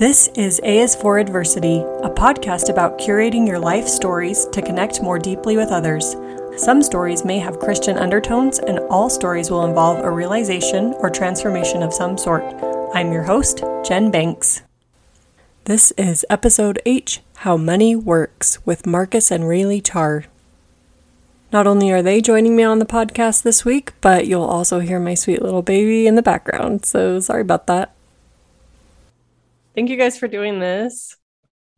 This is A is for Adversity, a podcast about curating your life stories to connect more deeply with others. Some stories may have Christian undertones, and all stories will involve a realization or transformation of some sort. I'm your host, Jen Banks. This is episode H How Money Works with Marcus and Raylee Tarr. Not only are they joining me on the podcast this week, but you'll also hear my sweet little baby in the background. So sorry about that. Thank you guys for doing this.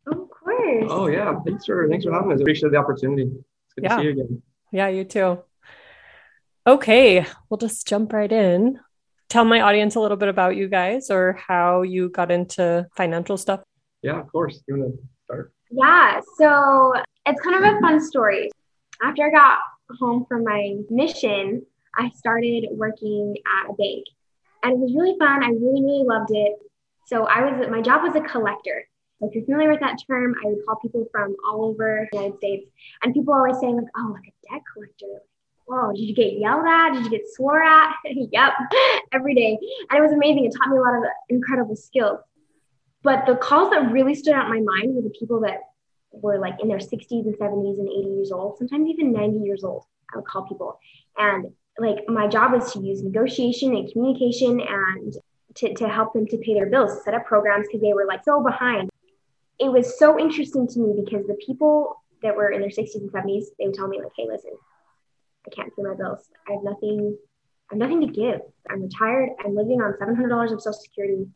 Of course. Oh yeah, thanks for thanks for having us. Appreciate the opportunity. It's good Yeah. to see you again. Yeah, you too. Okay, we'll just jump right in. Tell my audience a little bit about you guys or how you got into financial stuff. Yeah, of course. You want to start? Yeah, so it's kind of a fun story. After I got home from my mission, I started working at a bank. And it was really fun. I really, really loved it. So I was my job was a collector. If you're familiar with that term, I would call people from all over the United States. And people always saying like, oh, like a debt collector. Whoa, did you get yelled at? Did you get swore at? yep, every day. And it was amazing. It taught me a lot of incredible skills. But the calls that really stood out in my mind were the people that were like in their 60s and 70s and 80 years old, sometimes even 90 years old. I would call people. And like my job was to use negotiation and communication and to, to help them to pay their bills, set up programs because they were like so behind. It was so interesting to me because the people that were in their 60s and 70s, they would tell me like, hey, listen, I can't pay my bills. I have nothing, I have nothing to give. I'm retired. I'm living on $700 of social security.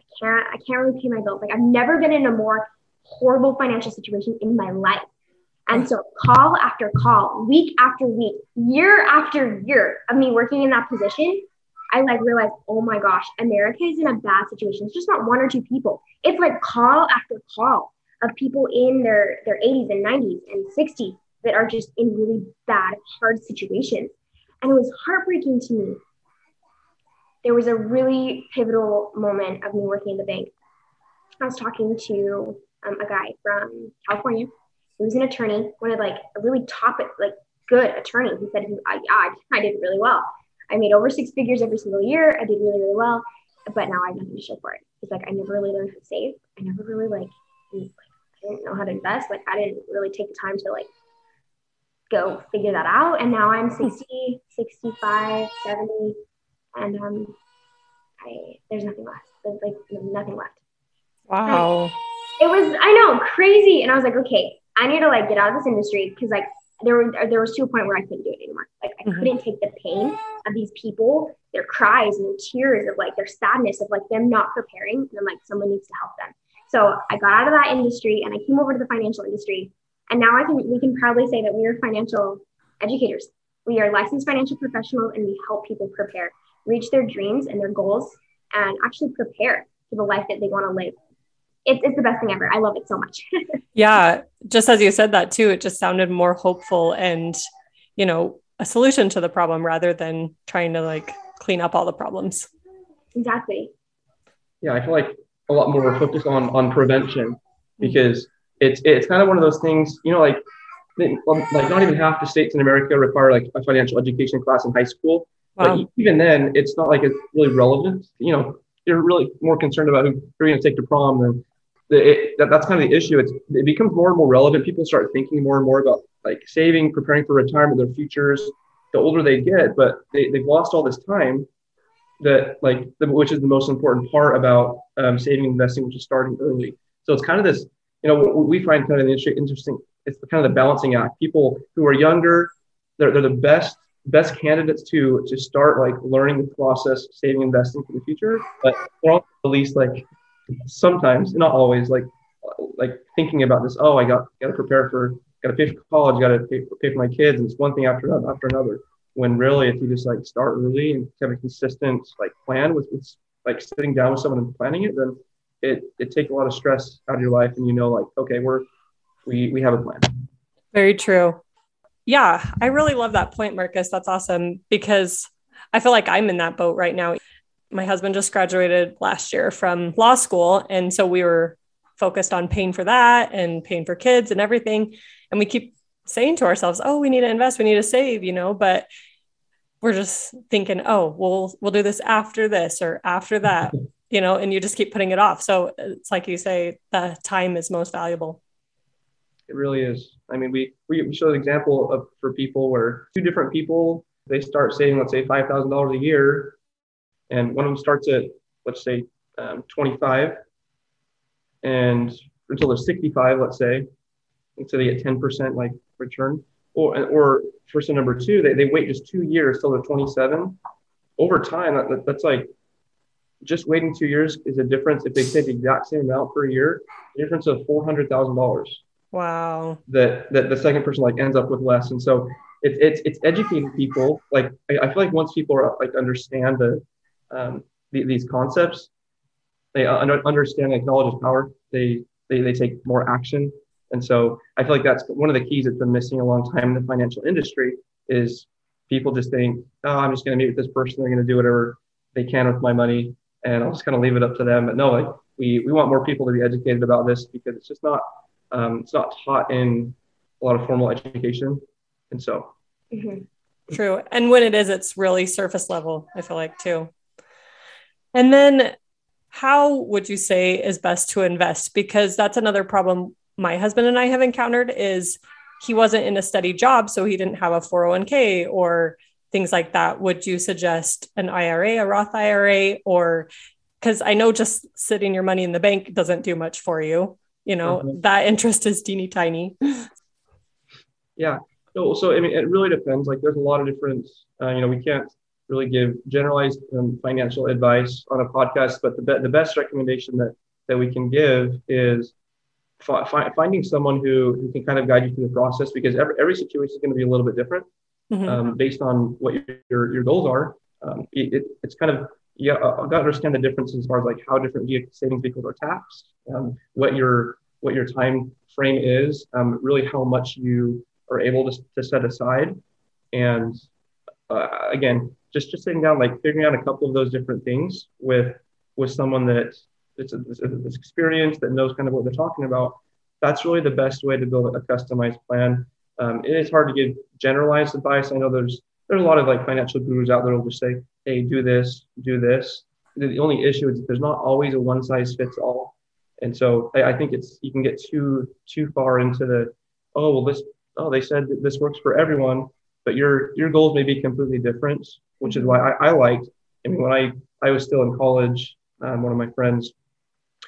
I can't, I can't really pay my bills. Like I've never been in a more horrible financial situation in my life. And so call after call, week after week, year after year of me working in that position, I like realized, oh my gosh, America is in a bad situation. It's just not one or two people. It's like call after call of people in their, their 80s and 90s and 60s that are just in really bad, hard situations. And it was heartbreaking to me. There was a really pivotal moment of me working in the bank. I was talking to um, a guy from California. He was an attorney, one of like a really top, like good attorney. He said, he, I, I, I did really well. I made over six figures every single year. I did really, really well, but now I have nothing to show for it. It's like, I never really learned how to save. I never really like, I didn't know how to invest. Like, I didn't really take the time to like go figure that out. And now I'm 60, 65, 70, and um, I there's nothing left. There's like nothing left. Wow. It was, I know, crazy. And I was like, okay, I need to like get out of this industry because like there were there was to a point where I couldn't do it anymore. Like I Mhm. couldn't take the pain of these people, their cries and their tears of like their sadness of like them not preparing and then like someone needs to help them. So I got out of that industry and I came over to the financial industry. And now I can we can proudly say that we are financial educators. We are licensed financial professionals and we help people prepare, reach their dreams and their goals and actually prepare for the life that they want to live. It's, it's the best thing ever. I love it so much. Yeah, just as you said that too, it just sounded more hopeful and, you know, a solution to the problem rather than trying to like clean up all the problems. exactly. Yeah, I feel like a lot more focused on on prevention mm-hmm. because it's it's kind of one of those things. You know, like um, like not even half the states in America require like a financial education class in high school. But Wow. e- even then, it's not like it's really relevant. You know, you're really more concerned about who you're going to take to prom than the, it, that, that's kind of the issue. It's, it becomes more and more relevant. People start thinking more and more about like saving, preparing for retirement, their futures. The older they get, but they, they've lost all this time. That like, the, which is the most important part about um, saving investing, which is starting early. So it's kind of this, you know, what we find kind of inter- interesting. It's kind of the balancing act. People who are younger, they're, they're the best best candidates to to start like learning the process, saving, investing for the future. But they're also the least like sometimes, not always, like like thinking about this. Oh, I got got to prepare for, got to pay for college, got to pay, pay for my kids, and it's one thing after another after another. When really, if you just like start early and have a consistent like plan with, with like sitting down with someone and planning it, then it it takes a lot of stress out of your life, and you know like okay, we're we we have a plan. Very true. Yeah, I really love that point, Marcus. That's awesome because I feel like I'm in that boat right now. My husband just graduated last year from law school. And so we were focused on paying for that and paying for kids and everything. And we keep saying to ourselves, oh, we need to invest, we need to save, you know, but we're just thinking, oh, we'll we'll do this after this or after that. you know, and you just keep putting it off. So it's like you say, the time is most valuable. It really is. I mean, we we show an example of for people where two different people they start saving, let's say, five thousand dollars a year, and one of them starts at let's say um, twenty five, and until they're sixty five, let's say, and so they get ten percent like return. Or or person number two, they, they wait just two years till they're twenty seven. Over time, that, that's like just waiting two years is a difference if they take the exact same amount per year, difference of four hundred thousand dollars. Wow. That that the second person like ends up with less, and so it's it's it's educating people. Like I, I feel like once people are like understand the, um, the these concepts, they under, understand like knowledge is power. They they they take more action, and so I feel like that's one of the keys that's been missing a long time in the financial industry is people just think, oh, I'm just going to meet with this person. They're going to do whatever they can with my money, and I'll just kind of leave it up to them. But no, like we we want more people to be educated about this because it's just not um, it's not taught in a lot of formal education, and so. Mm-hmm. True, and when it is, it's really surface level. I feel like too. And then, how would you say is best to invest? Because that's another problem my husband and I have encountered is he wasn't in a steady job, so he didn't have a 401k or things like that. Would you suggest an IRA, a Roth IRA, or because I know just sitting your money in the bank doesn't do much for you you know mm-hmm. that interest is teeny tiny yeah so, so i mean it really depends like there's a lot of different uh, you know we can't really give generalized um, financial advice on a podcast but the, be- the best recommendation that that we can give is fi- finding someone who, who can kind of guide you through the process because every, every situation is going to be a little bit different mm-hmm. um, based on what your, your goals are um, it, it, it's kind of yeah, I've got to understand the difference as far as like how different savings vehicles are taxed, um, what your what your time frame is, um, really how much you are able to, to set aside, and uh, again, just just sitting down, like figuring out a couple of those different things with with someone that it's, it's experience that knows kind of what they're talking about. That's really the best way to build a customized plan. Um, it is hard to give generalized advice. I know there's there's a lot of like financial gurus out there who'll just say, hey, do this, do this. The only issue is there's not always a one size fits all. And so I, I, think it's you can get too too far into the oh well this oh they said this works for everyone, but your your goals may be completely different, which is why I, I liked. I mean, when I I was still in college, um, one of my friends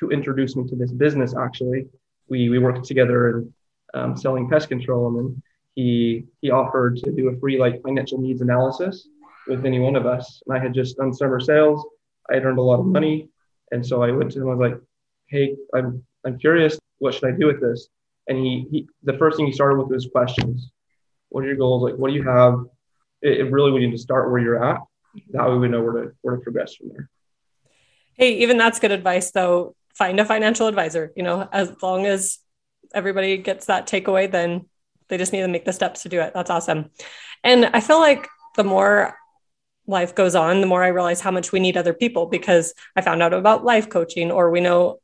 who introduced me to this business actually, we we worked together in um, selling pest control, and then he he offered to do a free like financial needs analysis with any one of us. And I had just done summer sales. I had earned a lot of money. And so I went to him, I was like, Hey, I'm, I'm curious. What should I do with this? And he, he the first thing he started with was questions. What are your goals? Like, what do you have? It, it really, we need to start where you're at. That way we know where to, where to progress from there. Hey, even that's good advice though. Find a financial advisor, you know, as long as everybody gets that takeaway, then they just need to make the steps to do it. That's awesome. And I feel like the more life goes on, the more I realize how much we need other people because I found out about life coaching, or we know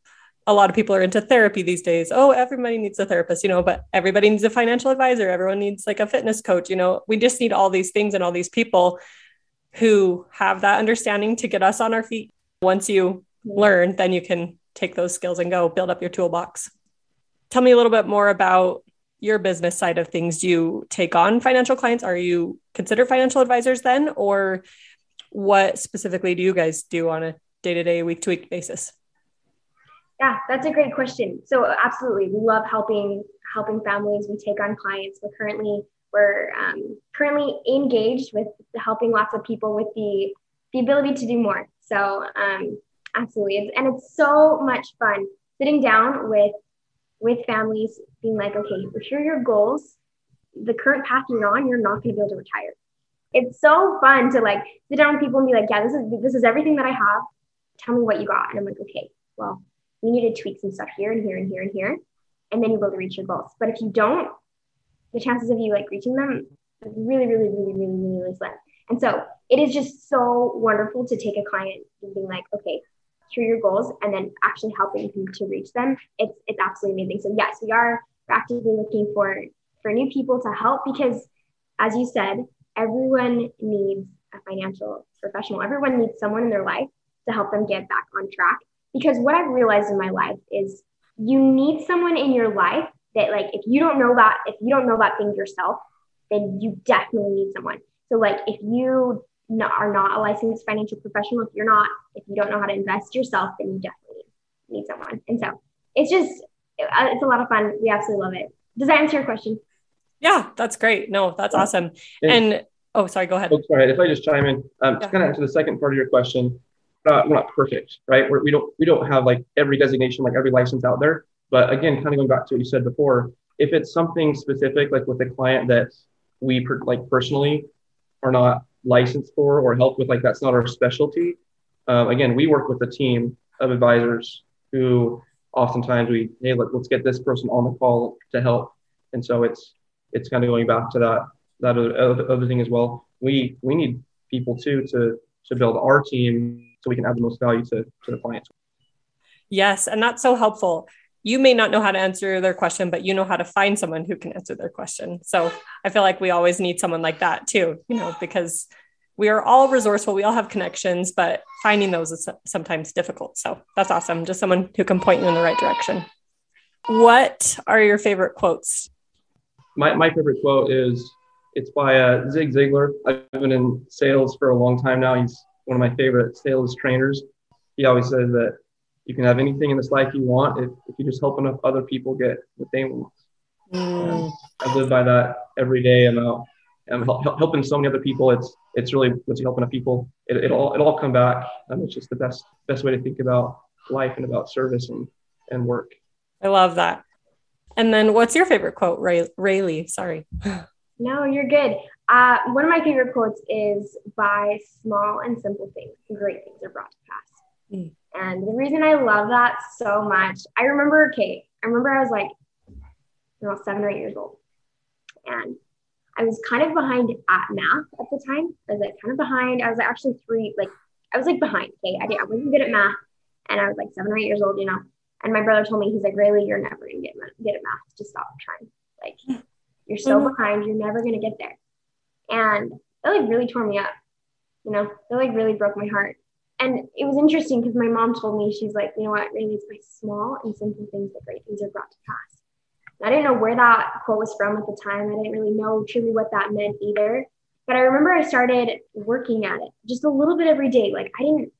a lot of people are into therapy these days. Oh, everybody needs a therapist, you know, but everybody needs a financial advisor. Everyone needs like a fitness coach, you know. We just need all these things and all these people who have that understanding to get us on our feet. Once you learn, then you can take those skills and go build up your toolbox. Tell me a little bit more about your business side of things, do you take on financial clients? Are you considered financial advisors then? Or what specifically do you guys do on a day to day, week to week basis? Yeah, that's a great question. So absolutely, we love helping helping families. We take on clients. We're currently we're um, currently engaged with helping lots of people with the the ability to do more. So um, absolutely, it's, and it's so much fun sitting down with with families being like, okay, here are your goals. The current path you're on, you're not going to be able to retire. It's so fun to like sit down with people and be like, yeah, this is this is everything that I have. Tell me what you got. And I'm like, okay, well, you need to tweak some stuff here and here and here and here, and then you'll be able to reach your goals. But if you don't, the chances of you like reaching them really, really, really, really, really, really slim. And so it is just so wonderful to take a client and being like, okay, through your goals and then actually helping them to reach them it's it's absolutely amazing so yes we are actively looking for for new people to help because as you said everyone needs a financial professional everyone needs someone in their life to help them get back on track. Because what I've realized in my life is you need someone in your life that like if you don't know that if you don't know that thing yourself, then you definitely need someone. So like if you not, are not a licensed financial professional, if you're not, if you don't know how to invest yourself, then you definitely need someone. And so it's just uh, it's a lot of fun. We absolutely love it. Does that answer your question? Yeah, that's great. No, that's awesome. And, and oh, sorry, go ahead. Oh, sorry. If I just chime in, um, yeah. to kind of answer the second part of your question, uh, we're not perfect, right? We're, we don't we don't have like every designation, like every license out there. But again, kind of going back to what you said before, if it's something specific, like with a client that we per, like personally are not licensed for or help with, like that's not our specialty. Um, again, we work with a team of advisors who oftentimes we hey let, let's get this person on the call to help, and so it's it's kind of going back to that that other, other thing as well. We we need people too to to build our team so we can add the most value to to the clients. Yes, and that's so helpful you may not know how to answer their question, but you know how to find someone who can answer their question. So I feel like we always need someone like that too, you know, because we are all resourceful, we all have connections, but finding those is sometimes difficult. So that's awesome. Just someone who can point you in the right direction. What are your favorite quotes? My, my favorite quote is it's by uh, Zig Ziglar. I've been in sales for a long time now. He's one of my favorite sales trainers. He always says that you can have anything in this life you want if, if you just help enough other people get what they want. Mm. I live by that every day. I'm out. I'm helping so many other people. It's it's really once you help enough people, it, it all it all come back. And it's just the best best way to think about life and about service and and work. I love that. And then, what's your favorite quote, Ray, Raylee? Sorry. No, you're good. Uh, one of my favorite quotes is by small and simple things, great things are brought to pass. Mm. And the reason I love that so much, I remember, okay, I remember I was like, you know, seven or eight years old. And I was kind of behind at math at the time. I was like kind of behind. I was actually three, like, I was like behind. Okay. I, I wasn't good at math. And I was like seven or eight years old, you know. And my brother told me, he's like, really, you're never going to get good at math. Just stop trying. Like, you're so mm-hmm. behind. You're never going to get there. And that like really tore me up. You know, that like really broke my heart and it was interesting because my mom told me she's like, you know what, really, it's by small and simple things that great things are brought to pass. And I didn't know where that quote was from at the time. I didn't really know truly what that meant either. But I remember I started working at it just a little bit every day. Like I didn't.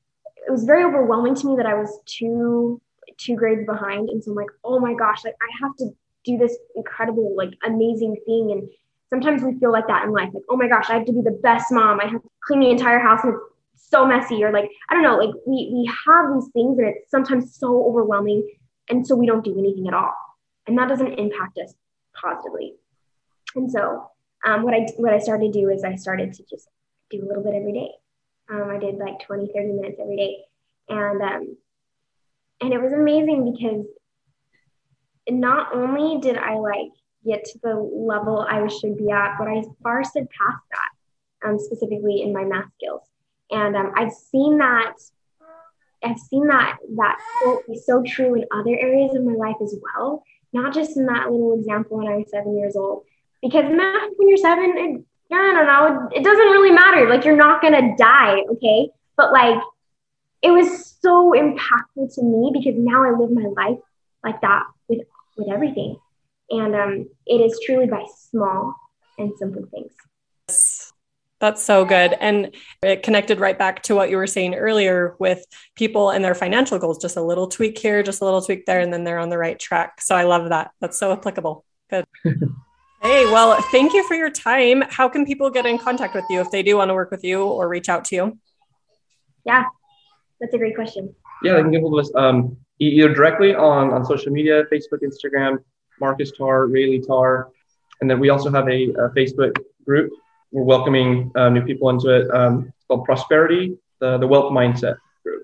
It was very overwhelming to me that I was two two grades behind, and so I'm like, oh my gosh, like I have to do this incredible, like amazing thing. And sometimes we feel like that in life, like, oh my gosh, I have to be the best mom. I have to clean the entire house and it's so messy or like i don't know like we we have these things and it's sometimes so overwhelming and so we don't do anything at all. And that doesn't impact us positively. And so um, what i what i started to do is i started to just do a little bit every day. Um, i did like 20 30 minutes every day. And um, and it was amazing because not only did i like get to the level i should be at but i far surpassed that um, specifically in my math skills and um, I've seen that I've seen that that quote be so true in other areas of my life as well, not just in that little example when I was seven years old. Because math when you're seven, it, I don't know, it, doesn't really matter. Like you're not gonna die, okay? But like it was so impactful to me because now I live my life like that with with everything. And um, it is truly by small and simple things. That's so good. And it connected right back to what you were saying earlier with people and their financial goals. Just a little tweak here, just a little tweak there, and then they're on the right track. So I love that. That's so applicable. Good. hey, well, thank you for your time. How can people get in contact with you if they do want to work with you or reach out to you? Yeah, that's a great question. Yeah, they can get hold of us um, either directly on, on social media Facebook, Instagram, Marcus Tarr, Raylee Tarr. And then we also have a, a Facebook group we're welcoming uh, new people into it. Um, it's called Prosperity, the, the Wealth Mindset Group.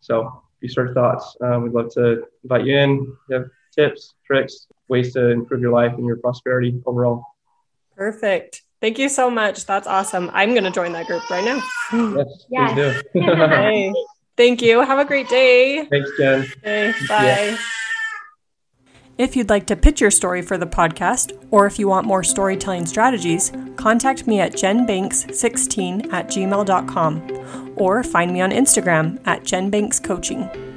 So if you start thoughts, um, we'd love to invite you in. You have tips, tricks, ways to improve your life and your prosperity overall. Perfect. Thank you so much. That's awesome. I'm going to join that group right now. Yes, yes. please do. hey, thank you. Have a great day. Thanks, Jen. Okay, bye. Yeah. If you'd like to pitch your story for the podcast, or if you want more storytelling strategies, contact me at jenbanks16 at gmail.com or find me on Instagram at jenbankscoaching.